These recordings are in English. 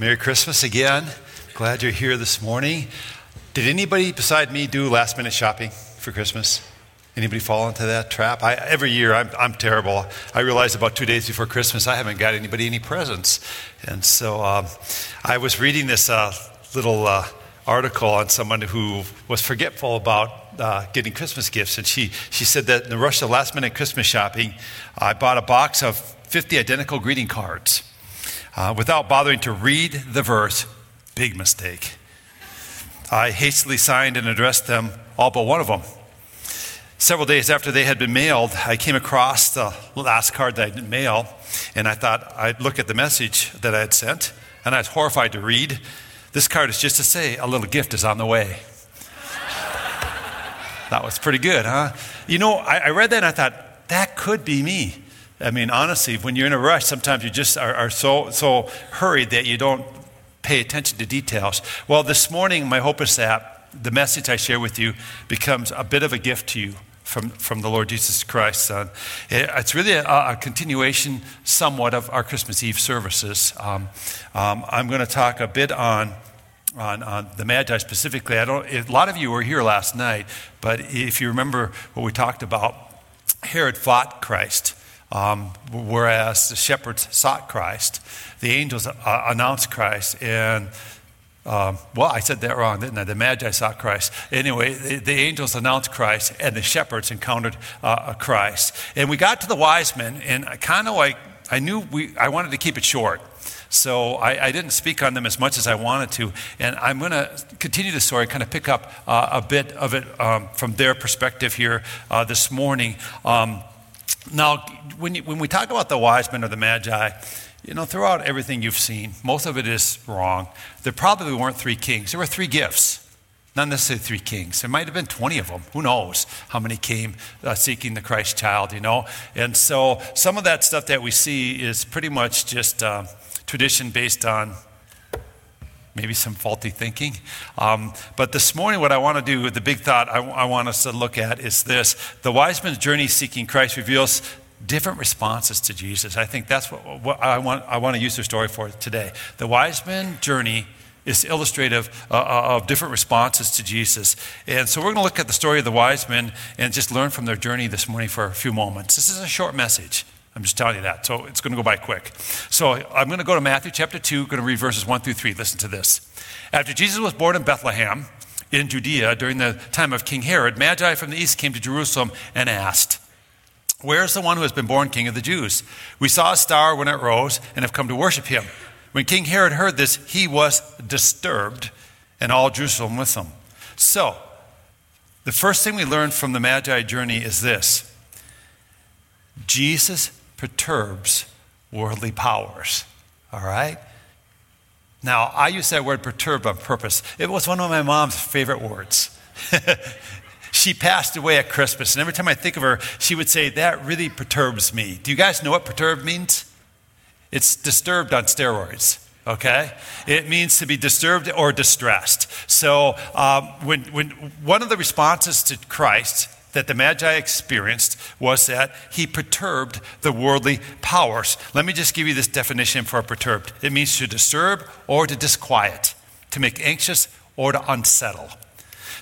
Merry Christmas again. Glad you're here this morning. Did anybody beside me do last minute shopping for Christmas? Anybody fall into that trap? I, every year, I'm, I'm terrible. I realized about two days before Christmas, I haven't got anybody any presents. And so um, I was reading this uh, little uh, article on someone who was forgetful about uh, getting Christmas gifts. And she, she said that in the rush of last minute Christmas shopping, I bought a box of 50 identical greeting cards uh, without bothering to read the verse. Big mistake. I hastily signed and addressed them, all but one of them. Several days after they had been mailed, I came across the last card that I didn't mail, and I thought I'd look at the message that I had sent, and I was horrified to read. This card is just to say a little gift is on the way. that was pretty good, huh? You know, I, I read that and I thought, that could be me. I mean, honestly, when you're in a rush, sometimes you just are, are so, so hurried that you don't pay attention to details. Well, this morning, my hope is that the message I share with you becomes a bit of a gift to you from, from the Lord Jesus Christ, Son. It's really a, a continuation, somewhat, of our Christmas Eve services. Um, um, I'm going to talk a bit on. On, on, the Magi specifically, I don't. A lot of you were here last night, but if you remember what we talked about, Herod fought Christ. Um, whereas the shepherds sought Christ, the angels uh, announced Christ, and um, well, I said that wrong, didn't I? The Magi sought Christ. Anyway, the, the angels announced Christ, and the shepherds encountered uh, Christ. And we got to the wise men, and kind of like, I knew we, I wanted to keep it short. So I, I, didn't speak on them as much as I wanted to. And I'm going to continue the story, kind of pick up uh, a bit of it um, from their perspective here uh, this morning. Um, now, when, you, when we talk about the wise men or the magi, you know, throughout everything you've seen, most of it is wrong. There probably weren't three kings. There were three gifts, not necessarily three kings. There might have been 20 of them. Who knows how many came uh, seeking the Christ child, you know? And so some of that stuff that we see is pretty much just uh, tradition based on maybe some faulty thinking. Um, but this morning, what I want to do, with the big thought I, I want us to look at is this the wise man's journey seeking Christ reveals different responses to Jesus. I think that's what, what I, want, I want to use the story for today. The wise man journey is illustrative uh, uh, of different responses to Jesus. And so we're going to look at the story of the wise men and just learn from their journey this morning for a few moments. This is a short message. I'm just telling you that. So it's going to go by quick. So I'm going to go to Matthew chapter 2, going to read verses 1 through 3. Listen to this. After Jesus was born in Bethlehem, in Judea, during the time of King Herod, Magi from the east came to Jerusalem and asked, Where is the one who has been born king of the Jews? We saw a star when it rose and have come to worship him. When King Herod heard this, he was disturbed, and all Jerusalem with him. So, the first thing we learn from the Magi journey is this Jesus perturbs worldly powers. All right? Now, I use that word perturb on purpose. It was one of my mom's favorite words. she passed away at Christmas, and every time I think of her, she would say, That really perturbs me. Do you guys know what perturb means? It's disturbed on steroids okay it means to be disturbed or distressed so um, when, when one of the responses to christ that the Magi experienced was that he perturbed the worldly powers. Let me just give you this definition for perturbed it means to disturb or to disquiet, to make anxious or to unsettle.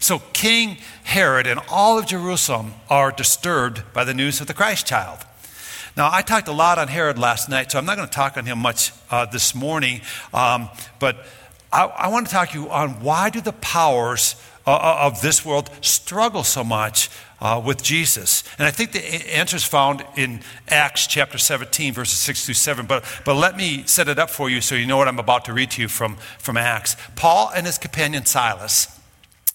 So King Herod and all of Jerusalem are disturbed by the news of the Christ child. Now, I talked a lot on Herod last night, so I'm not going to talk on him much uh, this morning, um, but I, I, want to talk to you on why do the powers uh, uh of this world struggle so much uh, with Jesus. And I think the answer is found in Acts chapter 17, verses 6 through 7. But, but let me set it up for you so you know what I'm about to read to you from, from Acts. Paul and his companion Silas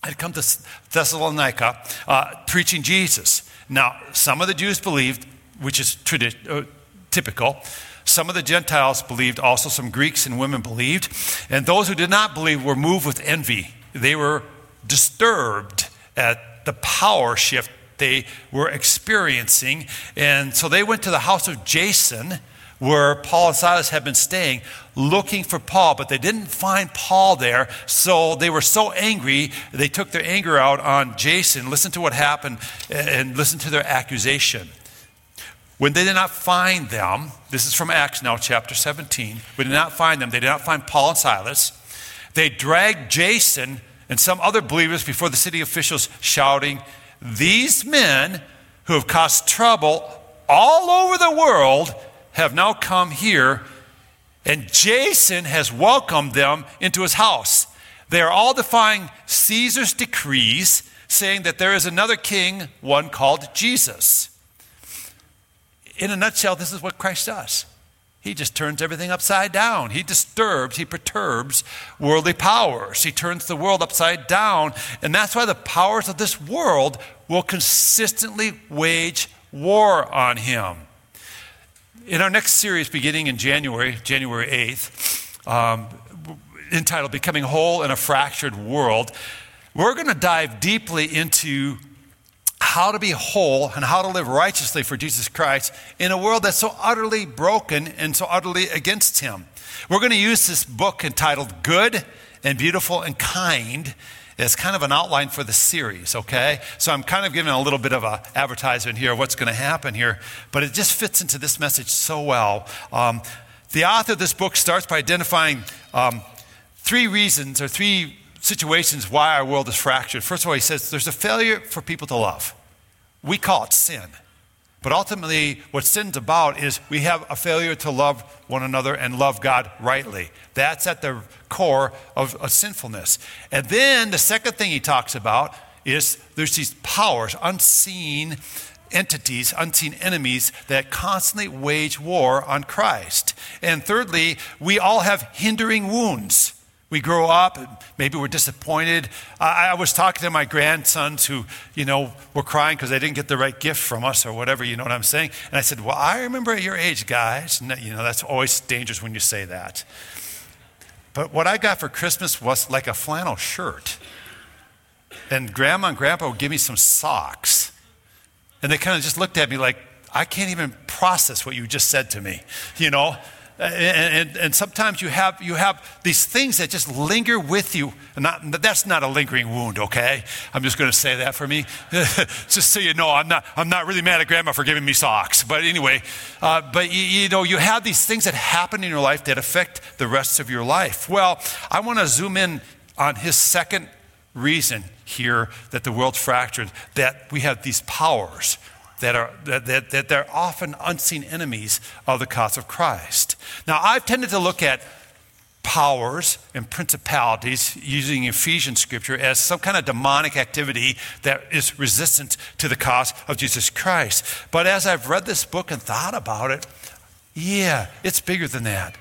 had come to Thessalonica uh, preaching Jesus. Now, some of the Jews believed, which is tradi- uh, typical. Some of the Gentiles believed, also some Greeks and women believed. And those who did not believe were moved with envy. They were disturbed at the power shift they were experiencing. And so they went to the house of Jason, where Paul and Silas had been staying, looking for Paul, but they didn't find Paul there. So they were so angry, they took their anger out on Jason. Listen to what happened and listen to their accusation. When they did not find them, this is from Acts now, chapter 17. We did not find them. They did not find Paul and Silas. They dragged Jason and some other believers before the city officials, shouting, These men who have caused trouble all over the world have now come here, and Jason has welcomed them into his house. They are all defying Caesar's decrees, saying that there is another king, one called Jesus. In a nutshell, this is what Christ does. He just turns everything upside down. He disturbs, he perturbs worldly powers. He turns the world upside down. And that's why the powers of this world will consistently wage war on him. In our next series, beginning in January, January 8th, um, entitled Becoming Whole in a Fractured World, we're going to dive deeply into how to be whole and how to live righteously for Jesus Christ in a world that's so utterly broken and so utterly against Him. We're going to use this book entitled Good and Beautiful and Kind as kind of an outline for the series, okay? So I'm kind of giving a little bit of an advertisement here of what's going to happen here, but it just fits into this message so well. Um, the author of this book starts by identifying um, three reasons or three situations why our world is fractured. First of all, he says there's a failure for people to love. We call it sin. But ultimately, what sin's about is we have a failure to love one another and love God rightly. That's at the core of, of sinfulness. And then the second thing he talks about is there's these powers, unseen entities, unseen enemies that constantly wage war on Christ. And thirdly, we all have hindering wounds. We grow up, maybe we're disappointed. I, I, was talking to my grandsons who, you know, were crying because they didn't get the right gift from us or whatever, you know what I'm saying? And I said, Well, I remember at your age, guys. And, you know, that's always dangerous when you say that. But what I got for Christmas was like a flannel shirt. And grandma and grandpa would give me some socks. And they kind of just looked at me like, I can't even process what you just said to me, you know? And, and, and, sometimes you have, you have these things that just linger with you. Not, that's not a lingering wound, okay? I'm just going to say that for me. just so you know, I'm not, I'm not really mad at grandma for giving me socks. But anyway, uh, but you, you know, you have these things that happen in your life that affect the rest of your life. Well, I want to zoom in on his second reason here that the world's fractured, that we have these powers that are that, that, that they're often unseen enemies of the cause of Christ. Now, I've tended to look at powers and principalities using Ephesian scripture as some kind of demonic activity that is resistant to the cause of Jesus Christ. But as I've read this book and thought about it, yeah, it's bigger than that.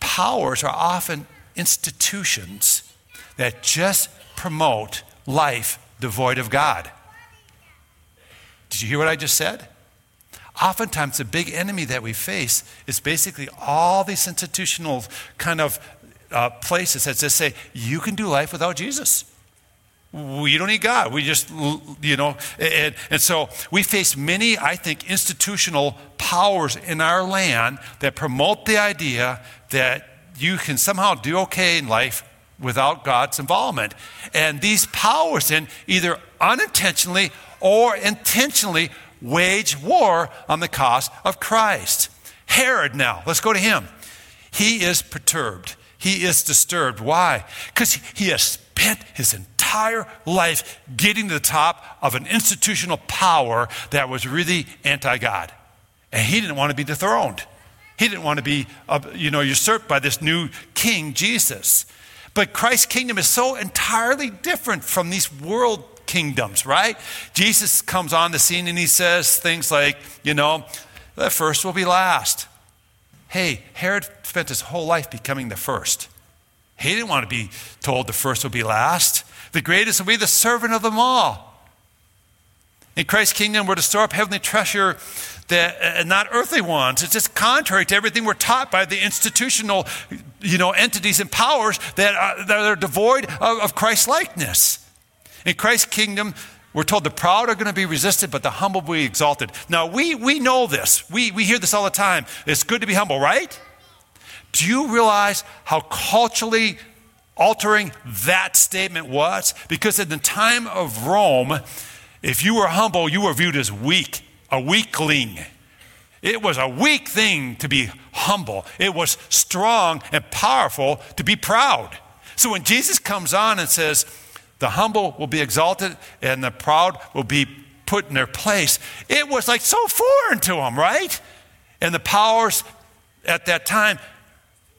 Powers are often institutions that just promote life devoid of God. Did you hear what I just said? Oftentimes, the big enemy that we face is basically all these institutional kind of uh, places that just say, you can do life without Jesus. We don't need God. We just, you know, and, and so we face many, I think, institutional powers in our land that promote the idea that you can somehow do okay in life without God's involvement. And these powers then either unintentionally or intentionally wage war on the cause of Christ. Herod now, let's go to him. He is perturbed. He is disturbed. Why? Because he has spent his entire life getting to the top of an institutional power that was really anti God. And he didn't want to be dethroned. He didn't want to be, uh, you know, usurped by this new king, Jesus. But Christ's kingdom is so entirely different from these world kingdoms, right? Jesus comes on the scene and he says things like, you know, the first will be last. Hey, Herod spent his whole life becoming the first. He didn't want to be told the first will be last. The greatest will be the servant of them all. In Christ's kingdom, we're to store up heavenly treasure that, uh, not earthly ones. It's just contrary to everything we're taught by the institutional you know, entities and powers that are, that are devoid of, of Christ likeness. In Christ's kingdom, we're told the proud are going to be resisted, but the humble will be exalted. Now, we, we know this. We, we hear this all the time. It's good to be humble, right? Do you realize how culturally altering that statement was? Because in the time of Rome, if you were humble, you were viewed as weak, a weakling. It was a weak thing to be humble. It was strong and powerful to be proud. So when Jesus comes on and says, the humble will be exalted and the proud will be put in their place, it was like so foreign to him, right? And the powers at that time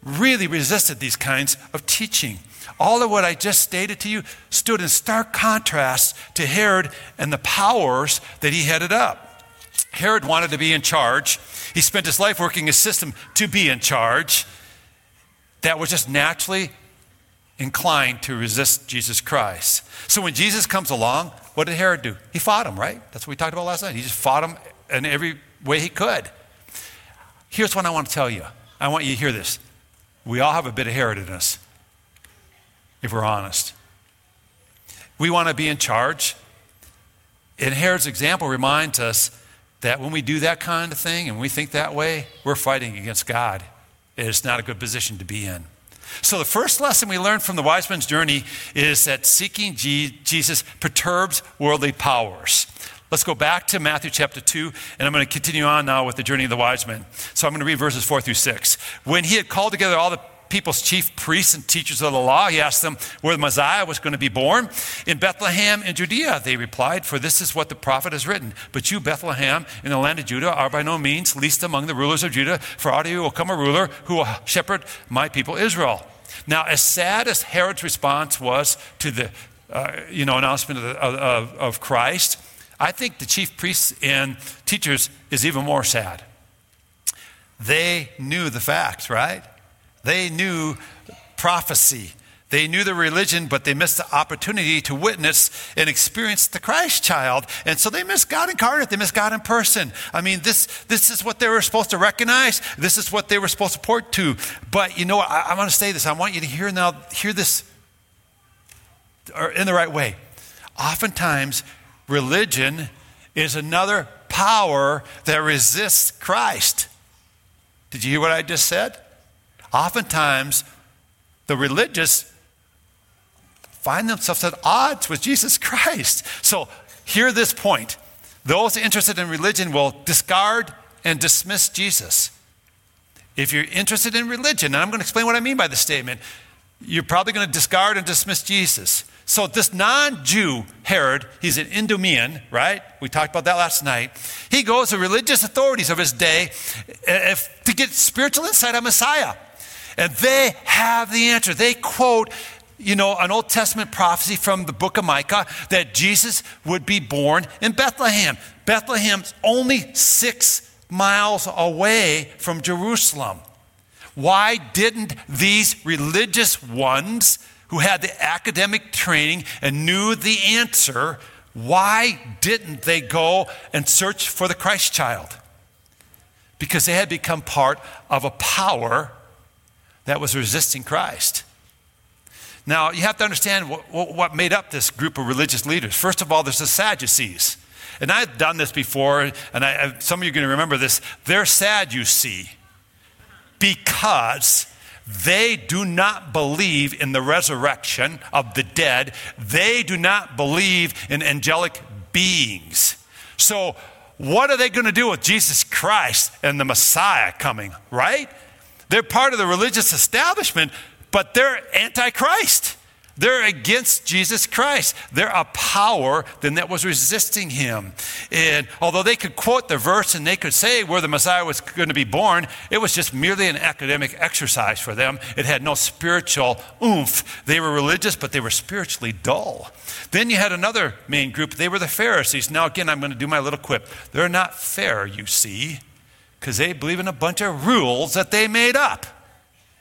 really resisted these kinds of teaching. All of what I just stated to you stood in stark contrast to Herod and the powers that he headed up. Herod wanted to be in charge. He spent his life working a system to be in charge that was just naturally inclined to resist Jesus Christ. So when Jesus comes along, what did Herod do? He fought him, right? That's what we talked about last night. He just fought him in every way he could. Here's what I want to tell you. I want you to hear this. We all have a bit of Herod in us, if we're honest. We want to be in charge. And Herod's example reminds us that when we do that kind of thing and we think that way, we're fighting against God. It's not a good position to be in. So, the first lesson we learn from the wise man's journey is that seeking Jesus perturbs worldly powers. Let's go back to Matthew chapter 2, and I'm going to continue on now with the journey of the wise men. So, I'm going to read verses 4 through 6. When he had called together all the people's chief priests and teachers of the law. He asked them where the Messiah was going to be born. In Bethlehem in Judea, they replied, For this is what the prophet has written. But you, Bethlehem, in the land of Judah, are by no means least among the rulers of Judah, for out of you will come a ruler who will shepherd my people Israel. Now, as sad as Herod's response was to the uh, you know, announcement of, of, of Christ, I think the chief priests and teachers is even more sad. They knew the facts, right? They knew prophecy. They knew the religion, but they missed the opportunity to witness and experience the Christ child. And so they missed God incarnate. They missed God in person. I mean, this, this is what they were supposed to recognize. This is what they were supposed to point to. But you know, I, I want to say this. I want you to hear now, hear this in the right way. Oftentimes, religion is another power that resists Christ. Did you hear what I just said? Oftentimes, the religious find themselves at odds with Jesus Christ. So, hear this point. Those interested in religion will discard and dismiss Jesus. If you're interested in religion, and I'm going to explain what I mean by the statement, you're probably going to discard and dismiss Jesus. So, this non Jew, Herod, he's an Idumean, right? We talked about that last night. He goes to religious authorities of his day eh, if, to get spiritual insight on Messiah. And they have the answer. They quote, you know, an Old Testament prophecy from the book of Micah that Jesus would be born in Bethlehem. Bethlehem's only six miles away from Jerusalem. Why didn't these religious ones who had the academic training and knew the answer, why didn't they go and search for the Christ child? Because they had become part of a power that was resisting Christ. Now, you have to understand what, what, made up this group of religious leaders. First of all, there's the Sadducees. And I've done this before, and I, some of you are going to remember this. They're sad, you see, because they do not believe in the resurrection of the dead. They do not believe in angelic beings. So, what are they going to do with Jesus Christ and the Messiah coming, right? They're part of the religious establishment, but they're antichrist. They're against Jesus Christ. They're a power then that was resisting him. And although they could quote the verse and they could say where the Messiah was going to be born, it was just merely an academic exercise for them. It had no spiritual oomph. They were religious, but they were spiritually dull. Then you had another main group. They were the Pharisees. Now, again, I'm going to do my little quip. They're not fair, you see because they believe in a bunch of rules that they made up.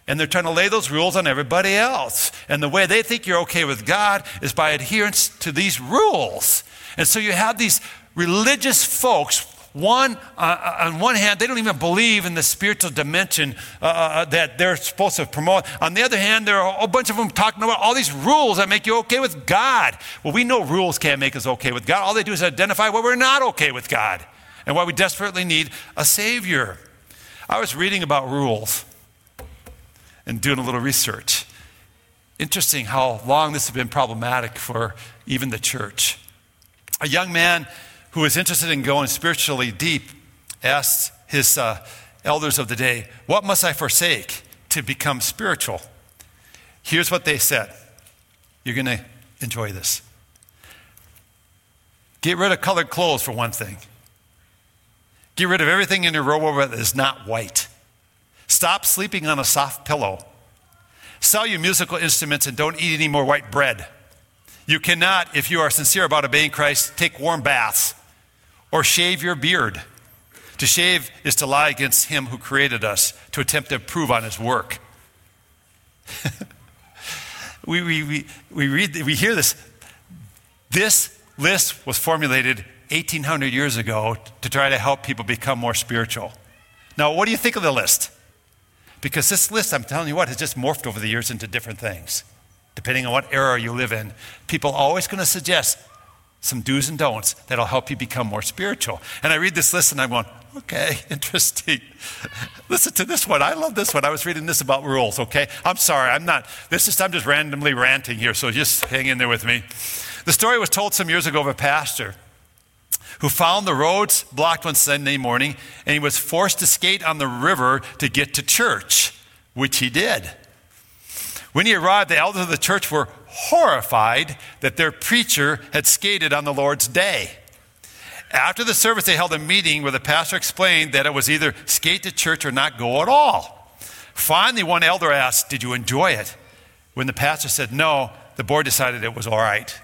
And they're trying to lay those rules on everybody else. And the way they think you're okay with God is by adherence to these rules. And so you have these religious folks. One, uh, uh on one hand, they don't even believe in the spiritual dimension uh, uh, uh, that they're supposed to promote. On the other hand, there are a bunch of them talking about all these rules that make you okay with God. Well, we know rules can't make us okay with God. All they do is identify where we're not okay with God and why we desperately need a Savior. I was reading about rules and doing a little research. Interesting how long this has been problematic for even the church. A young man who was interested in going spiritually deep asked his uh, elders of the day, What must I forsake to become spiritual? Here's what they said. You're going to enjoy this. Get rid of colored clothes, for one thing. Get rid of everything in your robe that is not white. Stop sleeping on a soft pillow. Sell your musical instruments and don't eat any more white bread. You cannot, if you are sincere about obeying Christ, take warm baths or shave your beard. To shave is to lie against him who created us, to attempt to improve on his work. we, we, we, we, read, we hear this. This list was formulated 1800 years ago to try to help people become more spiritual. Now, what do you think of the list? Because this list, I'm telling you what, has just morphed over the years into different things. Depending on what era you live in, people are always going to suggest some do's and don'ts that'll help you become more spiritual. And I read this list and I'm going, okay, interesting. Listen to this one. I love this one. I was reading this about rules, okay? I'm sorry, I'm not, this is, I'm just randomly ranting here, so just hang in there with me. The story was told some years ago of a pastor who found the roads blocked one Sunday morning and he was forced to skate on the river to get to church, which he did. When he arrived, the elders of the church were horrified that their preacher had skated on the Lord's day. After the service, they held a meeting where the pastor explained that it was either skate to church or not go at all. Finally, one elder asked, Did you enjoy it? When the pastor said no, the board decided it was all right.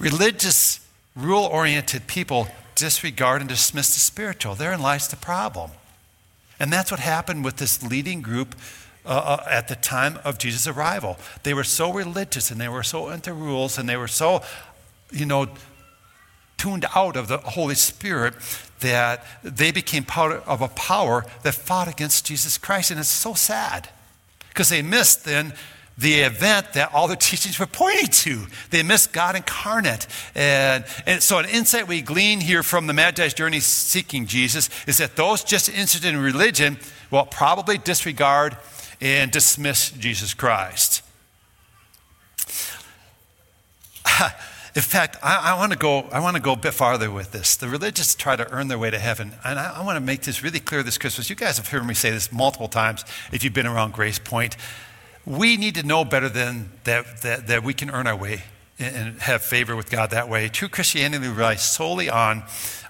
Religious, rule oriented people disregard and dismiss the spiritual. Therein lies the problem. And that's what happened with this leading group uh, uh, at the time of Jesus' arrival. They were so religious and they were so into rules and they were so, you know, tuned out of the Holy Spirit that they became part of a power that fought against Jesus Christ. And it's so sad because they missed then the event that all the teachings were pointing to. They missed God incarnate. And, and so, an insight we glean here from the Magi's journey seeking Jesus is that those just interested in religion will probably disregard and dismiss Jesus Christ. In fact, I, I want to go. I want to go a bit farther with this. The religious try to earn their way to heaven, and I, I want to make this really clear this Christmas. You guys have heard me say this multiple times. If you've been around Grace Point, we need to know better than that, that, that we can earn our way and have favor with God that way. True Christianity relies solely on,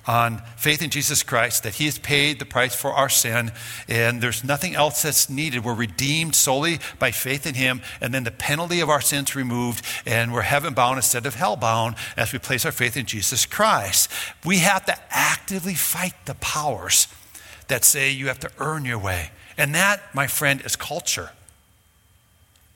on faith in Jesus Christ, that He has paid the price for our sin, and there's nothing else that's needed. We're redeemed solely by faith in Him, and then the penalty of our sins removed, and we're heaven bound instead of hell bound as we place our faith in Jesus Christ. We have to actively fight the powers that say you have to earn your way. And that, my friend, is culture.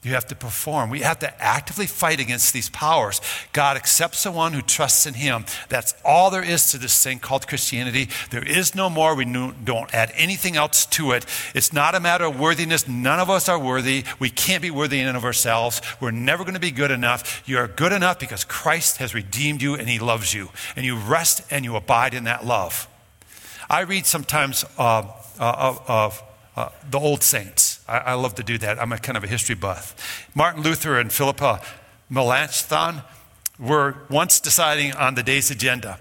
You have to perform. We have to actively fight against these powers. God accepts the one who trusts in Him. That's all there is to this thing called Christianity. There is no more. We don't add anything else to it. It's not a matter of worthiness. None of us are worthy. We can't be worthy in and of ourselves. We're never going to be good enough. You are good enough because Christ has redeemed you and He loves you. And you rest and you abide in that love. I read sometimes uh, uh, of uh, the old saints. I, I, love to do that. I'm a kind of a history buff. Martin Luther and Philippa Melanchthon were once deciding on the day's agenda.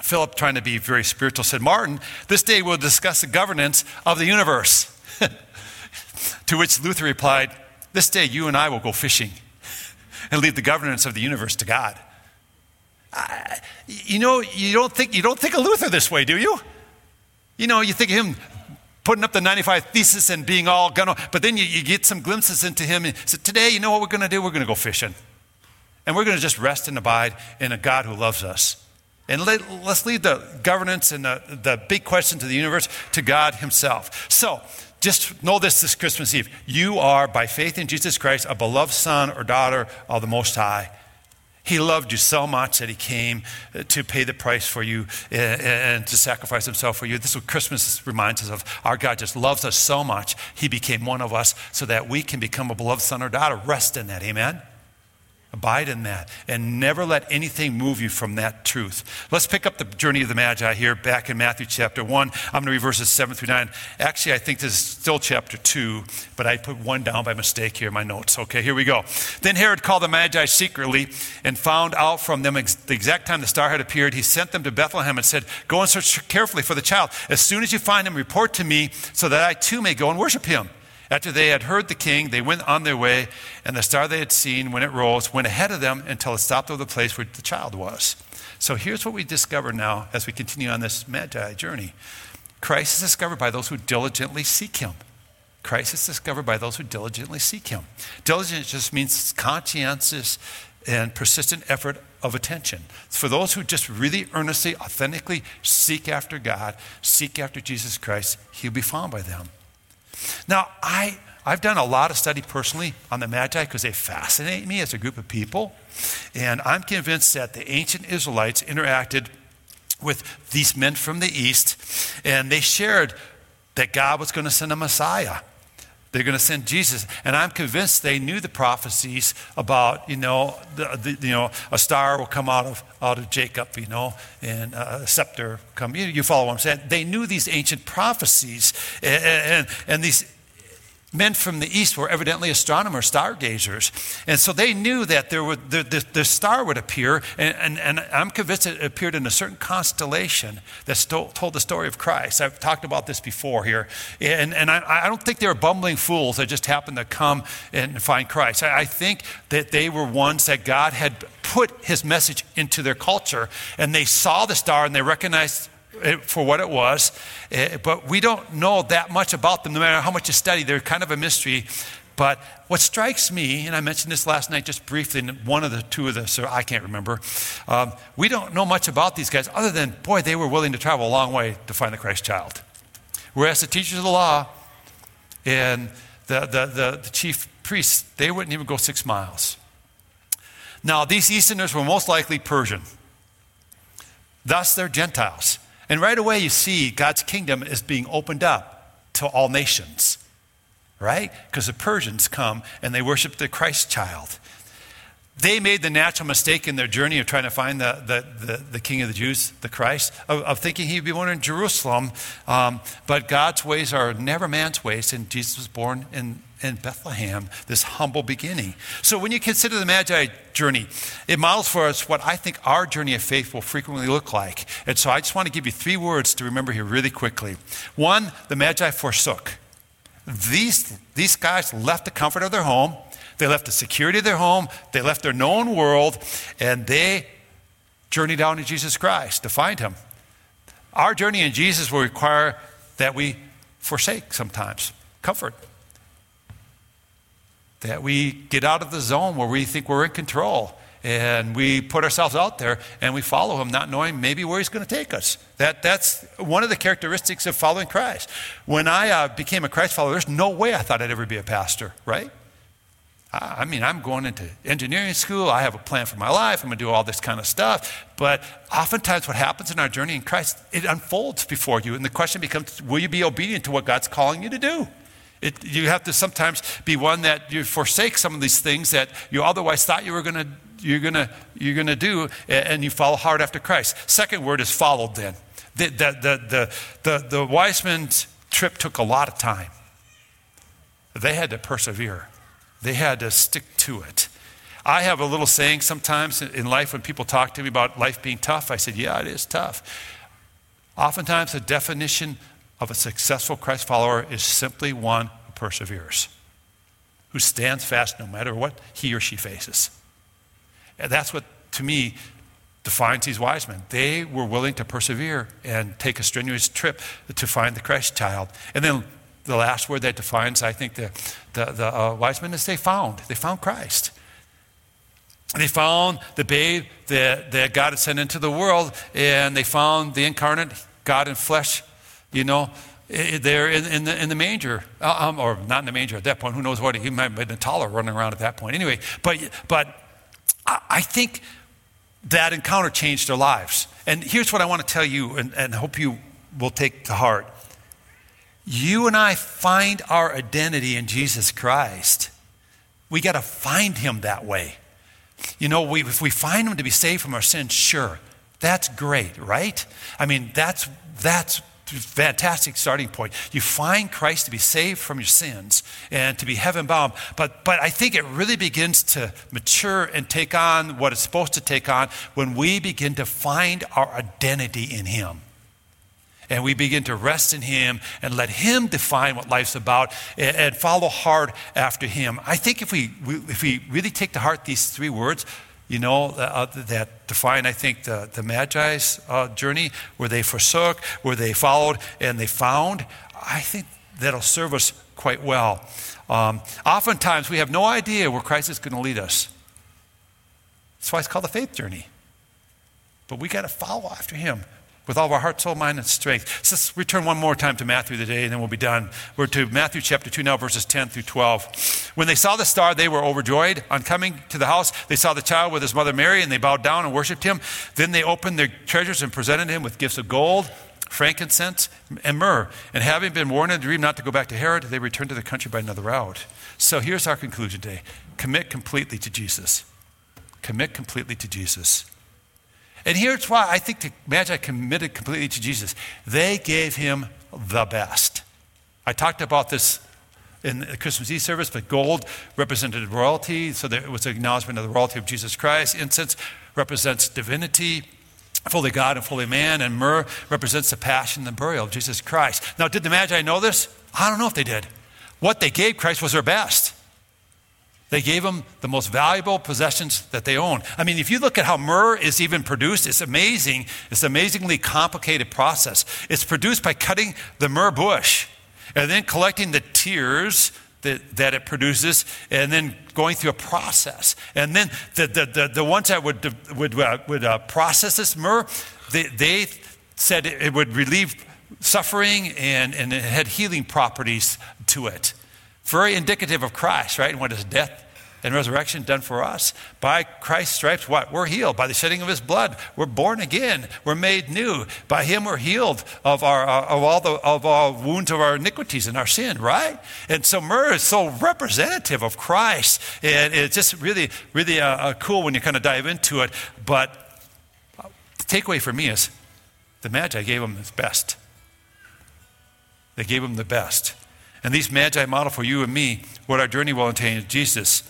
Philip, trying to be very spiritual, said, Martin, this day we'll discuss the governance of the universe. to which Luther replied, This day you and I will go fishing and leave the governance of the universe to God. You know, you don't, think, you don't think of Luther this way, do you? You know, you think of him putting up the 95 thesis and being all gun but then you, you get some glimpses into him and said, today, you know what we're going to do? We're going to go fishing. And we're going to just rest and abide in a God who loves us. And let, us leave the governance and the, the big question to the universe to God Himself. So, just know this this Christmas Eve. You are, by faith in Jesus Christ, a beloved son or daughter of the Most High. He loved you so much that he came uh, to pay the price for you uh, and to sacrifice himself for you. This is what Christmas reminds us of. Our God just loves us so much, he became one of us so that we can become a beloved son or daughter. Rest in that. Amen? Abide in that and never let anything move you from that truth. Let's pick up the journey of the Magi here back in Matthew chapter 1. I'm going to read verses 7 through 9. Actually, I think this is still chapter 2, but I put one down by mistake here in my notes. Okay, here we go. Then Herod called the Magi secretly and found out from them ex- the exact time the star had appeared. He sent them to Bethlehem and said, Go and search carefully for the child. As soon as you find him, report to me so that I too may go and worship him. After they had heard the king, they went on their way, and the star they had seen when it rose went ahead of them until it stopped over the place where the child was. So here's what we discover now as we continue on this Magi journey Christ is discovered by those who diligently seek him. Christ is discovered by those who diligently seek him. Diligent just means conscientious and persistent effort of attention. For those who just really earnestly, authentically seek after God, seek after Jesus Christ, he'll be found by them. Now, I, I've done a lot of study personally on the Magi because they fascinate me as a group of people. And I'm convinced that the ancient Israelites interacted with these men from the East, and they shared that God was going to send a Messiah. They're going to send Jesus. And I'm convinced they knew the prophecies about, you know, the, the, you know a star will come out of, out of Jacob, you know, and a scepter come. You, you follow what I'm saying? They knew these ancient prophecies. And, and, and these men from the east were evidently astronomers, stargazers. And so they knew that there would, the, the, the star would appear, and, and, and, I'm convinced it appeared in a certain constellation that sto- told the story of Christ. I've talked about this before here. And, and I, I, don't think they were bumbling fools that just happened to come and find Christ. I, I think that they were ones that God had put his message into their culture, and they saw the star and they recognized for what it was. Eh, but we don't know that much about them, no matter how much you study. They're kind of a mystery. But what strikes me, and I mentioned this last night just briefly, in one of the two of the, so I can't remember, um, we don't know much about these guys other than, boy, they were willing to travel a long way to find the Christ child. Whereas the teachers of the law and the, the, the, the chief priests, they wouldn't even go six miles. Now, these Easterners were most likely Persian. Thus, they're Gentiles. And right away, you see God's kingdom is being opened up to all nations, right? Because the Persians come and they worship the Christ child. They made the natural mistake in their journey of trying to find the, the, the, the King of the Jews, the Christ, of, of thinking he'd be born in Jerusalem. Um, but God's ways are never man's ways, and Jesus was born in in Bethlehem, this humble beginning. So when you consider the Magi journey, it models for us what I think our journey of faith will frequently look like. And so I just want to give you three words to remember here really quickly. One, the Magi forsook. These, these guys left the comfort of their home, they left the security of their home, they left their known world, and they journeyed down to Jesus Christ to find him. Our journey in Jesus will require that we forsake sometimes comfort that we get out of the zone where we think we're in control. And we put ourselves out there and we follow him not knowing maybe where he's going to take us. That, that's one of the characteristics of following christ. When i uh, became a christ follower there's no way i thought i'd ever be a pastor right? I, I mean i'm going into engineering school. I have a plan for my life. I'm going to do all this kind of stuff. But oftentimes what happens in our journey in christ it unfolds before you. And the question becomes will you be obedient to what god's calling you to do it, you have to sometimes be one that you forsake some of these things that you otherwise thought you were going to you're going to you're going to do and you follow hard after christ. Second word is followed then. The, the, the, the, the, wise men's trip took a lot of time. They had to persevere. They had to stick to it. I have a little saying sometimes in life when people talk to me about life being tough. I said yeah it is tough. Oftentimes the definition of a successful Christ follower is simply one who perseveres, who stands fast no matter what he or she faces. And that's what, to me, defines these wise men. They were willing to persevere and take a strenuous trip to find the Christ child. And then the last word that defines, I think, the, the, the uh, wise men is they found. They found Christ. They found the babe that, that God had sent into the world, and they found the incarnate God in flesh you know, there in, in, the, in the manger, uh, um, or not in the manger at that point. Who knows what? He might have been a taller running around at that point. Anyway, but, but I think that encounter changed their lives. And here's what I want to tell you, and, and hope you will take to heart. You and I find our identity in Jesus Christ. We got to find him that way. You know, we, if we find him to be saved from our sins, sure, that's great, right? I mean, that's, that's fantastic starting point. You find Christ to be saved from your sins and to be heaven bound. But, but I think it really begins to mature and take on what it's supposed to take on when we begin to find our identity in Him. And we begin to rest in Him and let Him define what life's about and, and follow hard after Him. I think if we, if we really take to heart these three words, you know, uh, that define, I think, the, the Magi's uh, journey, where they forsook, where they followed, and they found. I think that'll serve us quite well. Um, oftentimes, we have no idea where Christ is going to lead us. That's why it's called the faith journey. But we got to follow after him with all of our heart, soul, mind, and strength. So let's return one more time to Matthew today, and then we'll be done. We're to Matthew chapter 2 now, verses 10 through 12. When they saw the star, they were overjoyed. On coming to the house, they saw the child with his mother Mary, and they bowed down and worshiped him. Then they opened their treasures and presented him with gifts of gold, frankincense, and myrrh. And having been warned in a dream not to go back to Herod, they returned to the country by another route. So here's our conclusion today commit completely to Jesus. Commit completely to Jesus. And here's why I think the Magi committed completely to Jesus. They gave him the best. I talked about this in the Christmas Eve service, but gold represented royalty, so there was an acknowledgement of the royalty of Jesus Christ. Incense represents divinity, fully God and fully man, and myrrh represents the passion and the burial of Jesus Christ. Now, did the Magi know this? I don't know if they did. What they gave Christ was their best. They gave him the most valuable possessions that they own. I mean, if you look at how myrrh is even produced, it's amazing. It's an amazingly complicated process. It's produced by cutting the myrrh bush and then collecting the tears that, that it produces and then going through a process. And then the, the, the, the ones that would, would, uh, would uh, process this myrrh, they, they said it would relieve suffering and, and it had healing properties to it. Very indicative of Christ, right? And what his death and resurrection done for us. By Christ's stripes, what? We're healed. By the shedding of his blood, we're born again. We're made new. By him, we're healed of, our, uh, of all the of our wounds of our iniquities and our sin, right? And so myrrh is so representative of Christ. And it's just really, really uh, uh, cool when you kind of dive into it. But the takeaway for me is the Magi gave him his best. They gave him the best. And these magi model for you and me what our journey will entail Jesus.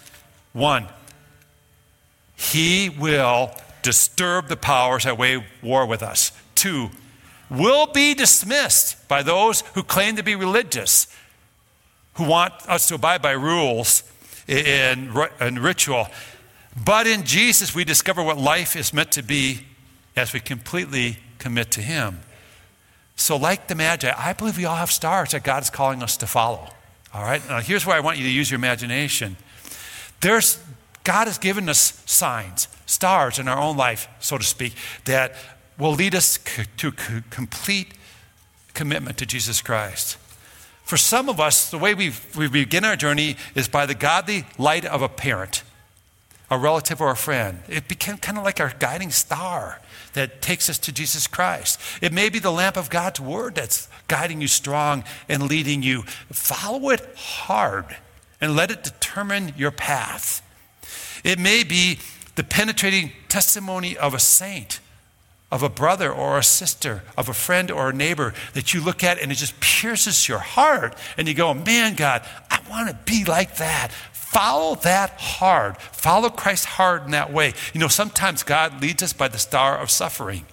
One, he will disturb the powers that wage war with us. Two, will be dismissed by those who claim to be religious, who want us to abide by rules and, and ritual. But in Jesus, we discover what life is meant to be as we completely commit to Him. So, like the Magi, I believe we all have stars that God is calling us to follow. All right? Now, here's where I want you to use your imagination. There's, God has given us signs, stars in our own life, so to speak, that will lead us to complete commitment to Jesus Christ. For some of us, the way we we begin our journey is by the godly light of a parent, a relative, or a friend. It became kind of like our guiding star that takes us to Jesus Christ. It may be the lamp of God's word that's guiding you strong and leading you. Follow it hard and let it determine your path. It may be the penetrating testimony of a saint, of a brother or a sister, of a friend or a neighbor that you look at and it just pierces your heart. And you go, man, God, I want to be like that. Follow that hard. Follow Christ hard in that way. You know, sometimes God leads us by the star of suffering.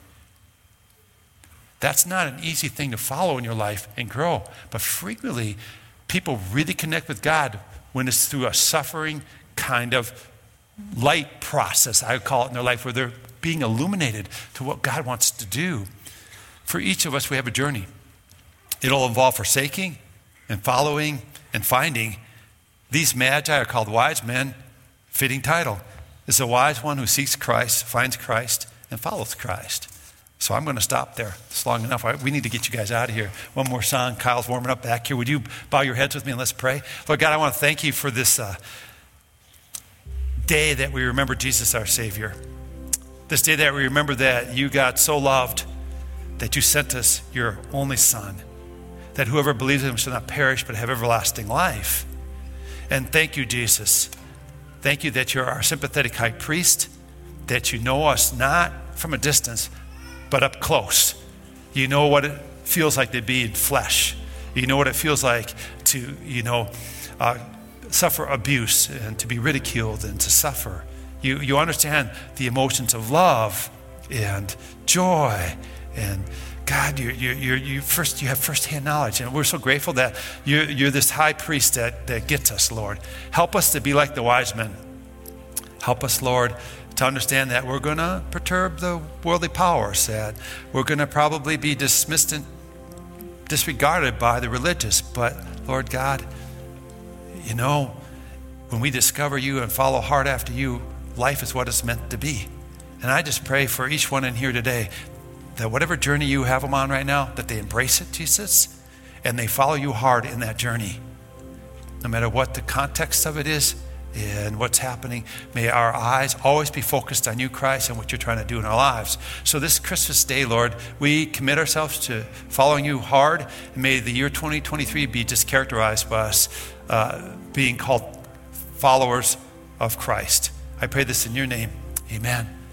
That's not an easy thing to follow in your life and grow. But frequently, people really connect with God when it's through a suffering kind of light process, I call it in their life, where they're being illuminated to what God wants to do. For each of us, we have a journey. It'll involve forsaking and following and finding these magi are called wise men, fitting title. Is a wise one who seeks Christ, finds Christ, and follows Christ. So I'm going to stop there. It's long enough. We need to get you guys out of here. One more song. Kyle's warming up back here. Would you bow your heads with me and let's pray? Lord God, I want to thank you for this uh, day that we remember Jesus, our Savior. This day that we remember that you got so loved that you sent us your only Son, that whoever believes in him shall not perish but have everlasting life. And thank you, Jesus, Thank you that you're our sympathetic high priest, that you know us not from a distance, but up close. You know what it feels like to be in flesh. You know what it feels like to, you know, uh, suffer abuse and to be ridiculed and to suffer. You, you understand the emotions of love and joy and God, you you you first, you have firsthand knowledge, and we're so grateful that you're, you're this high priest that, that gets us, Lord. Help us to be like the wise men. Help us, Lord, to understand that we're going to perturb the worldly powers, that we're going to probably be dismissed and disregarded by the religious. But, Lord God, you know, when we discover you and follow hard after you, life is what it's meant to be. And I just pray for each one in here today that whatever journey you have them on right now, that they embrace it, Jesus, and they follow you hard in that journey. No matter what the context of it is and what's happening, may our eyes always be focused on you, Christ, and what you're trying to do in our lives. So, this Christmas day, Lord, we commit ourselves to following you hard. And may the year 2023 be just characterized by us uh, being called followers of Christ. I pray this in your name. Amen.